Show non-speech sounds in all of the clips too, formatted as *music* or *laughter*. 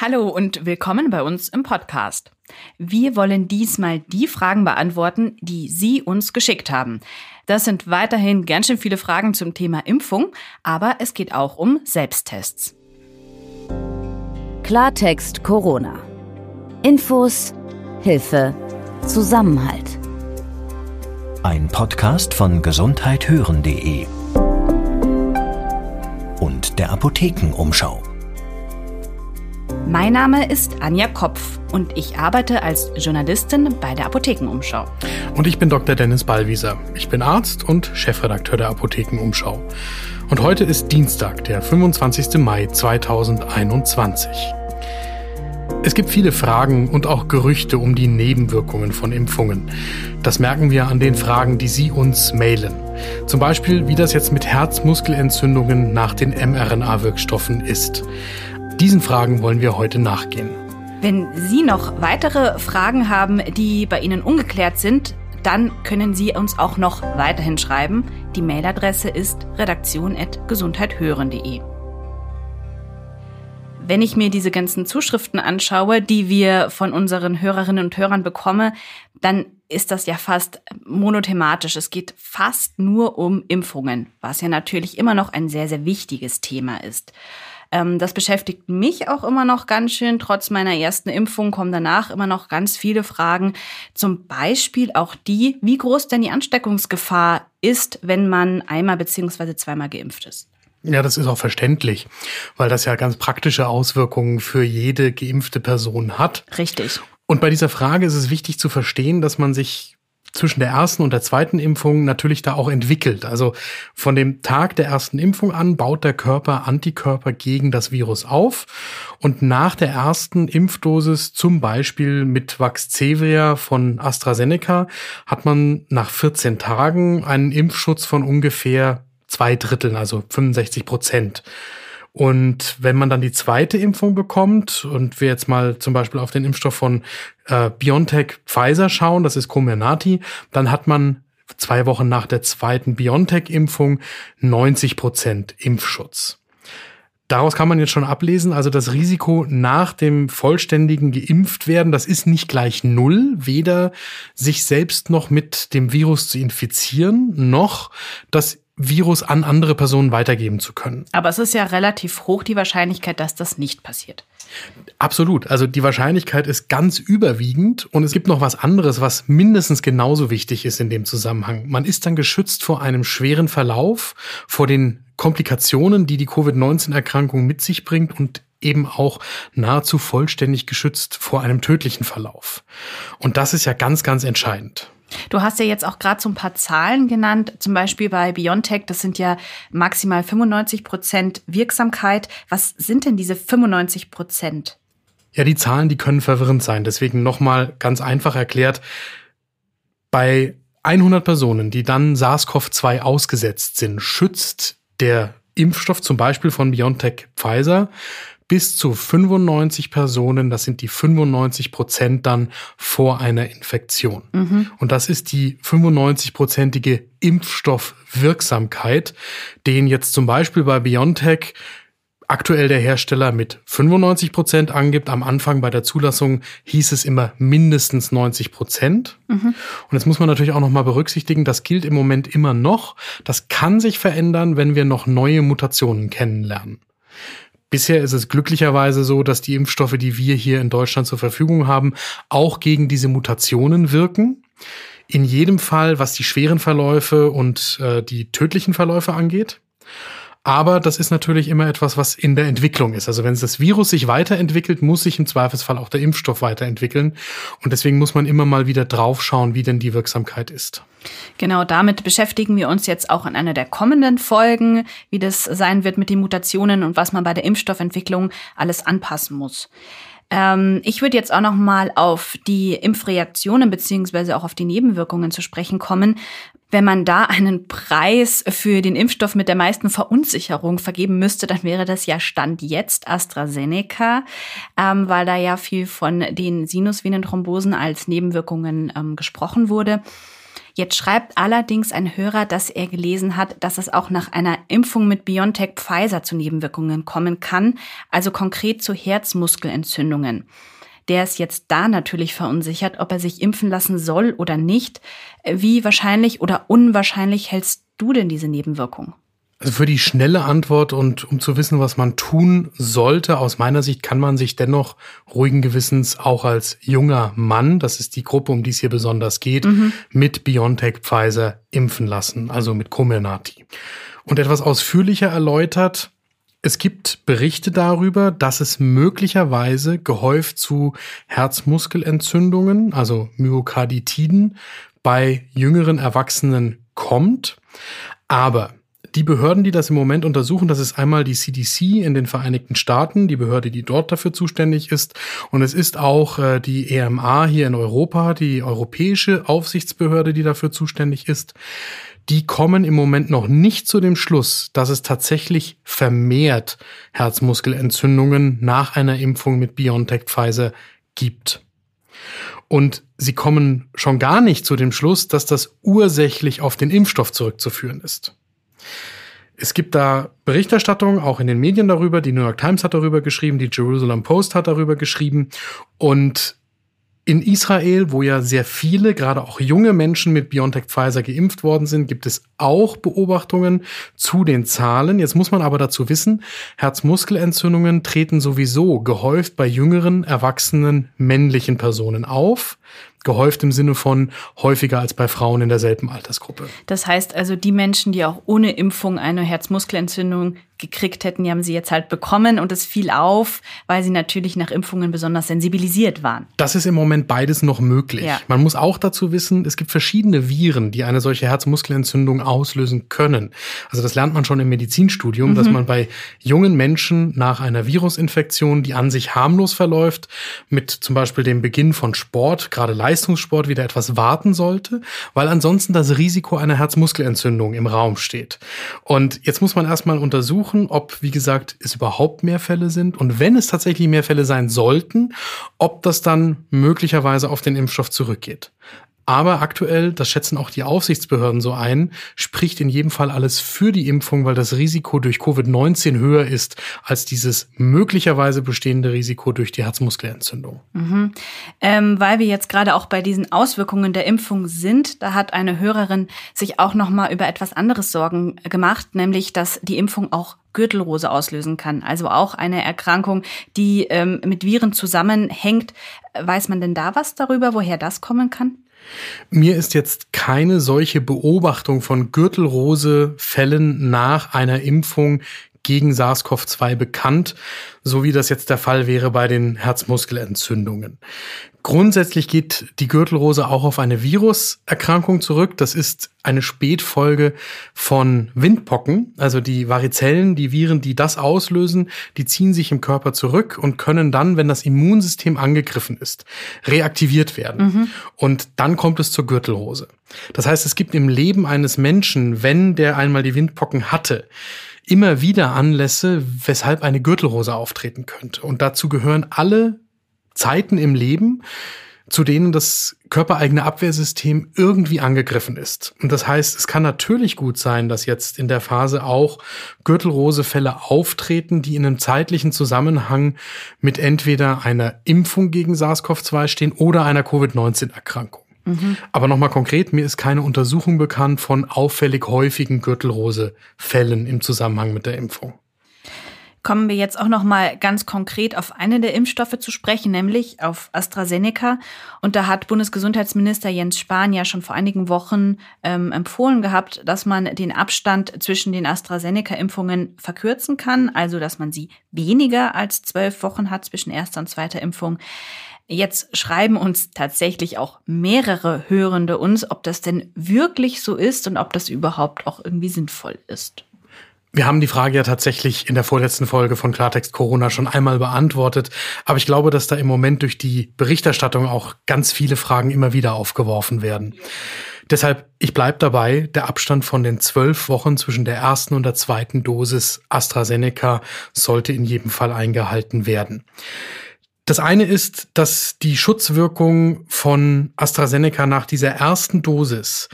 Hallo und willkommen bei uns im Podcast. Wir wollen diesmal die Fragen beantworten, die Sie uns geschickt haben. Das sind weiterhin ganz schön viele Fragen zum Thema Impfung, aber es geht auch um Selbsttests. Klartext Corona. Infos, Hilfe, Zusammenhalt. Ein Podcast von gesundheithören.de und der Apothekenumschau. Mein Name ist Anja Kopf und ich arbeite als Journalistin bei der Apothekenumschau. Und ich bin Dr. Dennis Ballwieser. Ich bin Arzt und Chefredakteur der Apothekenumschau. Und heute ist Dienstag, der 25. Mai 2021. Es gibt viele Fragen und auch Gerüchte um die Nebenwirkungen von Impfungen. Das merken wir an den Fragen, die Sie uns mailen. Zum Beispiel, wie das jetzt mit Herzmuskelentzündungen nach den mRNA-Wirkstoffen ist. Diesen Fragen wollen wir heute nachgehen. Wenn Sie noch weitere Fragen haben, die bei Ihnen ungeklärt sind, dann können Sie uns auch noch weiterhin schreiben. Die Mailadresse ist redaktion.gesundheithören.de. Wenn ich mir diese ganzen Zuschriften anschaue, die wir von unseren Hörerinnen und Hörern bekommen, dann ist das ja fast monothematisch. Es geht fast nur um Impfungen, was ja natürlich immer noch ein sehr, sehr wichtiges Thema ist. Ähm, das beschäftigt mich auch immer noch ganz schön. Trotz meiner ersten Impfung kommen danach immer noch ganz viele Fragen. Zum Beispiel auch die, wie groß denn die Ansteckungsgefahr ist, wenn man einmal beziehungsweise zweimal geimpft ist. Ja, das ist auch verständlich, weil das ja ganz praktische Auswirkungen für jede geimpfte Person hat. Richtig. Und bei dieser Frage ist es wichtig zu verstehen, dass man sich zwischen der ersten und der zweiten Impfung natürlich da auch entwickelt. Also von dem Tag der ersten Impfung an baut der Körper Antikörper gegen das Virus auf. Und nach der ersten Impfdosis, zum Beispiel mit Vaxzevria von AstraZeneca, hat man nach 14 Tagen einen Impfschutz von ungefähr zwei Dritteln, also 65 Prozent. Und wenn man dann die zweite Impfung bekommt und wir jetzt mal zum Beispiel auf den Impfstoff von äh, BioNTech Pfizer schauen, das ist Comirnaty, dann hat man zwei Wochen nach der zweiten BioNTech-Impfung 90 Prozent Impfschutz. Daraus kann man jetzt schon ablesen, also das Risiko nach dem vollständigen geimpft werden, das ist nicht gleich null, weder sich selbst noch mit dem Virus zu infizieren, noch das Virus an andere Personen weitergeben zu können. Aber es ist ja relativ hoch die Wahrscheinlichkeit, dass das nicht passiert. Absolut. Also die Wahrscheinlichkeit ist ganz überwiegend. Und es gibt noch was anderes, was mindestens genauso wichtig ist in dem Zusammenhang. Man ist dann geschützt vor einem schweren Verlauf, vor den Komplikationen, die die Covid-19-Erkrankung mit sich bringt und eben auch nahezu vollständig geschützt vor einem tödlichen Verlauf. Und das ist ja ganz, ganz entscheidend. Du hast ja jetzt auch gerade so ein paar Zahlen genannt, zum Beispiel bei BioNTech, das sind ja maximal 95 Prozent Wirksamkeit. Was sind denn diese 95 Prozent? Ja, die Zahlen, die können verwirrend sein. Deswegen nochmal ganz einfach erklärt. Bei 100 Personen, die dann SARS-CoV-2 ausgesetzt sind, schützt der Impfstoff zum Beispiel von BioNTech Pfizer bis zu 95 Personen, das sind die 95 Prozent dann vor einer Infektion. Mhm. Und das ist die 95-prozentige Impfstoffwirksamkeit, den jetzt zum Beispiel bei BioNTech aktuell der Hersteller mit 95 Prozent angibt. Am Anfang bei der Zulassung hieß es immer mindestens 90 Prozent. Mhm. Und jetzt muss man natürlich auch noch mal berücksichtigen, das gilt im Moment immer noch. Das kann sich verändern, wenn wir noch neue Mutationen kennenlernen. Bisher ist es glücklicherweise so, dass die Impfstoffe, die wir hier in Deutschland zur Verfügung haben, auch gegen diese Mutationen wirken. In jedem Fall, was die schweren Verläufe und äh, die tödlichen Verläufe angeht. Aber das ist natürlich immer etwas, was in der Entwicklung ist. Also wenn das Virus sich weiterentwickelt, muss sich im Zweifelsfall auch der Impfstoff weiterentwickeln. Und deswegen muss man immer mal wieder draufschauen, wie denn die Wirksamkeit ist. Genau, damit beschäftigen wir uns jetzt auch in einer der kommenden Folgen, wie das sein wird mit den Mutationen und was man bei der Impfstoffentwicklung alles anpassen muss. Ähm, ich würde jetzt auch noch mal auf die Impfreaktionen beziehungsweise auch auf die Nebenwirkungen zu sprechen kommen. Wenn man da einen Preis für den Impfstoff mit der meisten Verunsicherung vergeben müsste, dann wäre das ja Stand jetzt AstraZeneca, ähm, weil da ja viel von den Sinusvenenthrombosen als Nebenwirkungen ähm, gesprochen wurde. Jetzt schreibt allerdings ein Hörer, dass er gelesen hat, dass es auch nach einer Impfung mit BioNTech Pfizer zu Nebenwirkungen kommen kann, also konkret zu Herzmuskelentzündungen. Der ist jetzt da natürlich verunsichert, ob er sich impfen lassen soll oder nicht. Wie wahrscheinlich oder unwahrscheinlich hältst du denn diese Nebenwirkung? Also für die schnelle Antwort und um zu wissen, was man tun sollte, aus meiner Sicht kann man sich dennoch ruhigen Gewissens auch als junger Mann, das ist die Gruppe, um die es hier besonders geht, mhm. mit BioNTech Pfizer impfen lassen, also mit Comirnaty. Und etwas ausführlicher erläutert, es gibt Berichte darüber, dass es möglicherweise gehäuft zu Herzmuskelentzündungen, also Myokarditiden, bei jüngeren Erwachsenen kommt. Aber die Behörden, die das im Moment untersuchen, das ist einmal die CDC in den Vereinigten Staaten, die Behörde, die dort dafür zuständig ist. Und es ist auch äh, die EMA hier in Europa, die europäische Aufsichtsbehörde, die dafür zuständig ist. Die kommen im Moment noch nicht zu dem Schluss, dass es tatsächlich vermehrt Herzmuskelentzündungen nach einer Impfung mit BioNTech Pfizer gibt. Und sie kommen schon gar nicht zu dem Schluss, dass das ursächlich auf den Impfstoff zurückzuführen ist. Es gibt da Berichterstattung, auch in den Medien darüber. Die New York Times hat darüber geschrieben, die Jerusalem Post hat darüber geschrieben. Und in Israel, wo ja sehr viele, gerade auch junge Menschen mit BioNTech Pfizer geimpft worden sind, gibt es auch Beobachtungen zu den Zahlen. Jetzt muss man aber dazu wissen, Herzmuskelentzündungen treten sowieso gehäuft bei jüngeren, erwachsenen männlichen Personen auf gehäuft im Sinne von häufiger als bei Frauen in derselben Altersgruppe. Das heißt also, die Menschen, die auch ohne Impfung eine Herzmuskelentzündung gekriegt hätten, die haben sie jetzt halt bekommen und es fiel auf, weil sie natürlich nach Impfungen besonders sensibilisiert waren. Das ist im Moment beides noch möglich. Ja. Man muss auch dazu wissen, es gibt verschiedene Viren, die eine solche Herzmuskelentzündung auslösen können. Also das lernt man schon im Medizinstudium, mhm. dass man bei jungen Menschen nach einer Virusinfektion, die an sich harmlos verläuft, mit zum Beispiel dem Beginn von Sport, gerade Leistungssport, wieder etwas warten sollte, weil ansonsten das Risiko einer Herzmuskelentzündung im Raum steht. Und jetzt muss man erstmal untersuchen, untersuchen, ob, wie gesagt, es überhaupt mehr Fälle sind und wenn es tatsächlich mehr Fälle sein sollten, ob das dann möglicherweise auf den Impfstoff zurückgeht. Aber aktuell, das schätzen auch die Aufsichtsbehörden so ein, spricht in jedem Fall alles für die Impfung, weil das Risiko durch Covid-19 höher ist als dieses möglicherweise bestehende Risiko durch die Herzmuskelentzündung. Mhm. Ähm, weil wir jetzt gerade auch bei diesen Auswirkungen der Impfung sind, da hat eine Hörerin sich auch noch mal über etwas anderes Sorgen gemacht, nämlich dass die Impfung auch Gürtelrose auslösen kann. Also auch eine Erkrankung, die ähm, mit Viren zusammenhängt. Weiß man denn da was darüber, woher das kommen kann? Mir ist jetzt keine solche Beobachtung von Gürtelrose-Fällen nach einer Impfung gegen SARS-CoV-2 bekannt, so wie das jetzt der Fall wäre bei den Herzmuskelentzündungen. Grundsätzlich geht die Gürtelrose auch auf eine Viruserkrankung zurück. Das ist eine Spätfolge von Windpocken. Also die Varizellen, die Viren, die das auslösen, die ziehen sich im Körper zurück und können dann, wenn das Immunsystem angegriffen ist, reaktiviert werden. Mhm. Und dann kommt es zur Gürtelrose. Das heißt, es gibt im Leben eines Menschen, wenn der einmal die Windpocken hatte, immer wieder Anlässe, weshalb eine Gürtelrose auftreten könnte. Und dazu gehören alle Zeiten im Leben, zu denen das körpereigene Abwehrsystem irgendwie angegriffen ist. Und das heißt, es kann natürlich gut sein, dass jetzt in der Phase auch Gürtelrosefälle auftreten, die in einem zeitlichen Zusammenhang mit entweder einer Impfung gegen SARS-CoV-2 stehen oder einer Covid-19-Erkrankung. Mhm. Aber nochmal konkret, mir ist keine Untersuchung bekannt von auffällig häufigen Gürtelrose-Fällen im Zusammenhang mit der Impfung. Kommen wir jetzt auch noch mal ganz konkret auf eine der Impfstoffe zu sprechen, nämlich auf AstraZeneca. Und da hat Bundesgesundheitsminister Jens Spahn ja schon vor einigen Wochen ähm, empfohlen gehabt, dass man den Abstand zwischen den AstraZeneca-Impfungen verkürzen kann, also dass man sie weniger als zwölf Wochen hat zwischen erster und zweiter Impfung. Jetzt schreiben uns tatsächlich auch mehrere Hörende uns, ob das denn wirklich so ist und ob das überhaupt auch irgendwie sinnvoll ist. Wir haben die Frage ja tatsächlich in der vorletzten Folge von Klartext Corona schon einmal beantwortet, aber ich glaube, dass da im Moment durch die Berichterstattung auch ganz viele Fragen immer wieder aufgeworfen werden. Deshalb, ich bleib dabei, der Abstand von den zwölf Wochen zwischen der ersten und der zweiten Dosis AstraZeneca sollte in jedem Fall eingehalten werden. Das eine ist, dass die Schutzwirkung von AstraZeneca nach dieser ersten Dosis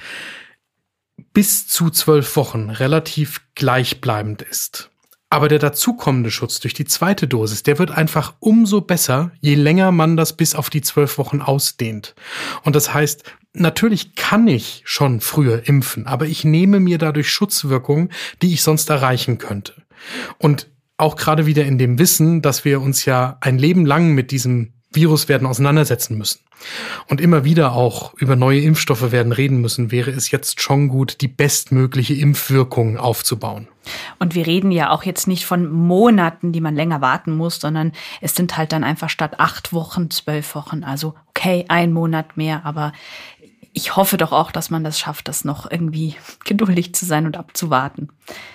bis zu zwölf Wochen relativ gleichbleibend ist. Aber der dazukommende Schutz durch die zweite Dosis, der wird einfach umso besser, je länger man das bis auf die zwölf Wochen ausdehnt. Und das heißt, natürlich kann ich schon früher impfen, aber ich nehme mir dadurch Schutzwirkungen, die ich sonst erreichen könnte. Und auch gerade wieder in dem Wissen, dass wir uns ja ein Leben lang mit diesem Virus werden auseinandersetzen müssen und immer wieder auch über neue Impfstoffe werden reden müssen, wäre es jetzt schon gut, die bestmögliche Impfwirkung aufzubauen. Und wir reden ja auch jetzt nicht von Monaten, die man länger warten muss, sondern es sind halt dann einfach statt acht Wochen zwölf Wochen. Also okay, ein Monat mehr, aber ich hoffe doch auch, dass man das schafft, das noch irgendwie *laughs* geduldig zu sein und abzuwarten.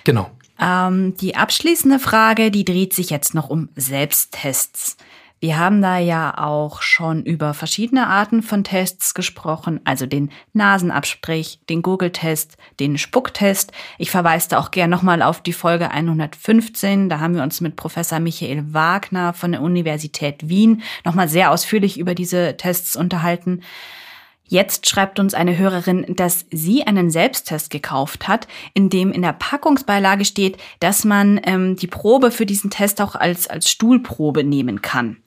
Genau. Ähm, die abschließende Frage, die dreht sich jetzt noch um Selbsttests. Wir haben da ja auch schon über verschiedene Arten von Tests gesprochen, also den Nasenabstrich, den Google-Test, den Spucktest. Ich verweise da auch gern nochmal auf die Folge 115. Da haben wir uns mit Professor Michael Wagner von der Universität Wien nochmal sehr ausführlich über diese Tests unterhalten. Jetzt schreibt uns eine Hörerin, dass sie einen Selbsttest gekauft hat, in dem in der Packungsbeilage steht, dass man ähm, die Probe für diesen Test auch als, als Stuhlprobe nehmen kann.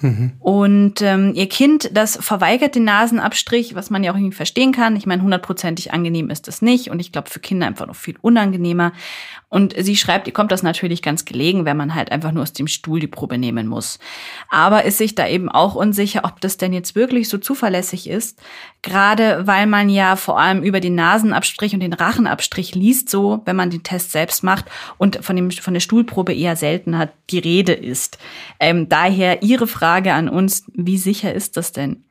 Mhm. Und ähm, ihr Kind, das verweigert den Nasenabstrich, was man ja auch irgendwie verstehen kann. Ich meine, hundertprozentig angenehm ist das nicht. Und ich glaube, für Kinder einfach noch viel unangenehmer. Und sie schreibt, ihr kommt das natürlich ganz gelegen, wenn man halt einfach nur aus dem Stuhl die Probe nehmen muss. Aber ist sich da eben auch unsicher, ob das denn jetzt wirklich so zuverlässig ist. Gerade weil man ja vor allem über den Nasenabstrich und den Rachenabstrich liest, so, wenn man den Test selbst macht und von, dem, von der Stuhlprobe eher selten hat, die Rede ist. Ähm, daher Ihre Frage an uns, wie sicher ist das denn?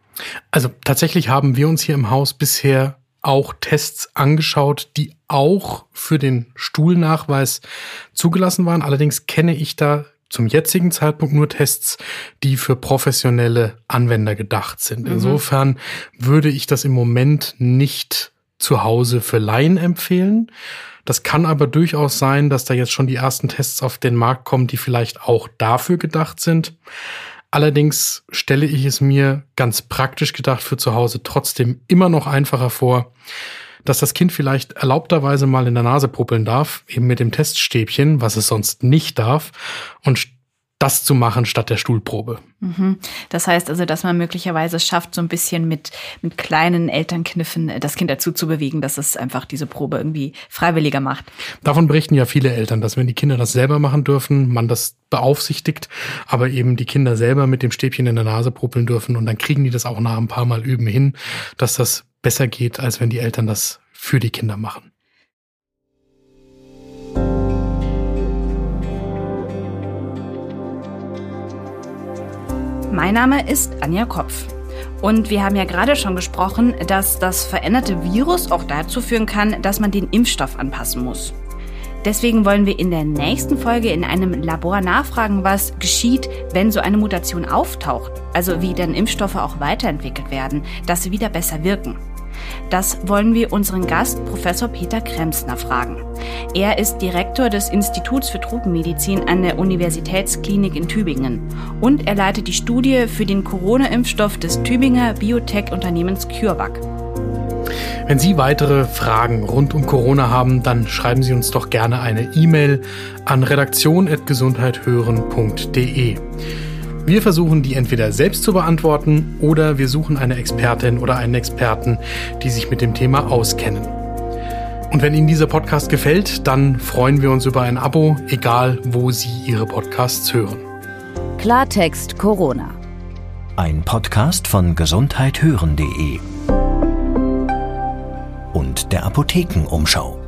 Also tatsächlich haben wir uns hier im Haus bisher auch Tests angeschaut, die auch für den Stuhlnachweis zugelassen waren. Allerdings kenne ich da zum jetzigen Zeitpunkt nur Tests, die für professionelle Anwender gedacht sind. Mhm. Insofern würde ich das im Moment nicht zu Hause für Laien empfehlen. Das kann aber durchaus sein, dass da jetzt schon die ersten Tests auf den Markt kommen, die vielleicht auch dafür gedacht sind. Allerdings stelle ich es mir ganz praktisch gedacht für zu Hause trotzdem immer noch einfacher vor, dass das Kind vielleicht erlaubterweise mal in der Nase puppeln darf, eben mit dem Teststäbchen, was es sonst nicht darf, und das zu machen statt der Stuhlprobe. Mhm. Das heißt also, dass man möglicherweise schafft, so ein bisschen mit, mit kleinen Elternkniffen das Kind dazu zu bewegen, dass es einfach diese Probe irgendwie freiwilliger macht. Davon berichten ja viele Eltern, dass wenn die Kinder das selber machen dürfen, man das beaufsichtigt, aber eben die Kinder selber mit dem Stäbchen in der Nase puppeln dürfen und dann kriegen die das auch nach ein paar Mal üben hin, dass das besser geht, als wenn die Eltern das für die Kinder machen. Mein Name ist Anja Kopf. Und wir haben ja gerade schon gesprochen, dass das veränderte Virus auch dazu führen kann, dass man den Impfstoff anpassen muss. Deswegen wollen wir in der nächsten Folge in einem Labor nachfragen, was geschieht, wenn so eine Mutation auftaucht. Also wie dann Impfstoffe auch weiterentwickelt werden, dass sie wieder besser wirken. Das wollen wir unseren Gast Professor Peter Kremsner fragen. Er ist Direktor des Instituts für Tropenmedizin an der Universitätsklinik in Tübingen und er leitet die Studie für den Corona-Impfstoff des Tübinger Biotech-Unternehmens CureVac. Wenn Sie weitere Fragen rund um Corona haben, dann schreiben Sie uns doch gerne eine E-Mail an redaktion.gesundheithören.de. Wir versuchen die entweder selbst zu beantworten oder wir suchen eine Expertin oder einen Experten, die sich mit dem Thema auskennen. Und wenn Ihnen dieser Podcast gefällt, dann freuen wir uns über ein Abo, egal wo Sie Ihre Podcasts hören. Klartext Corona. Ein Podcast von gesundheithören.de und der Apothekenumschau.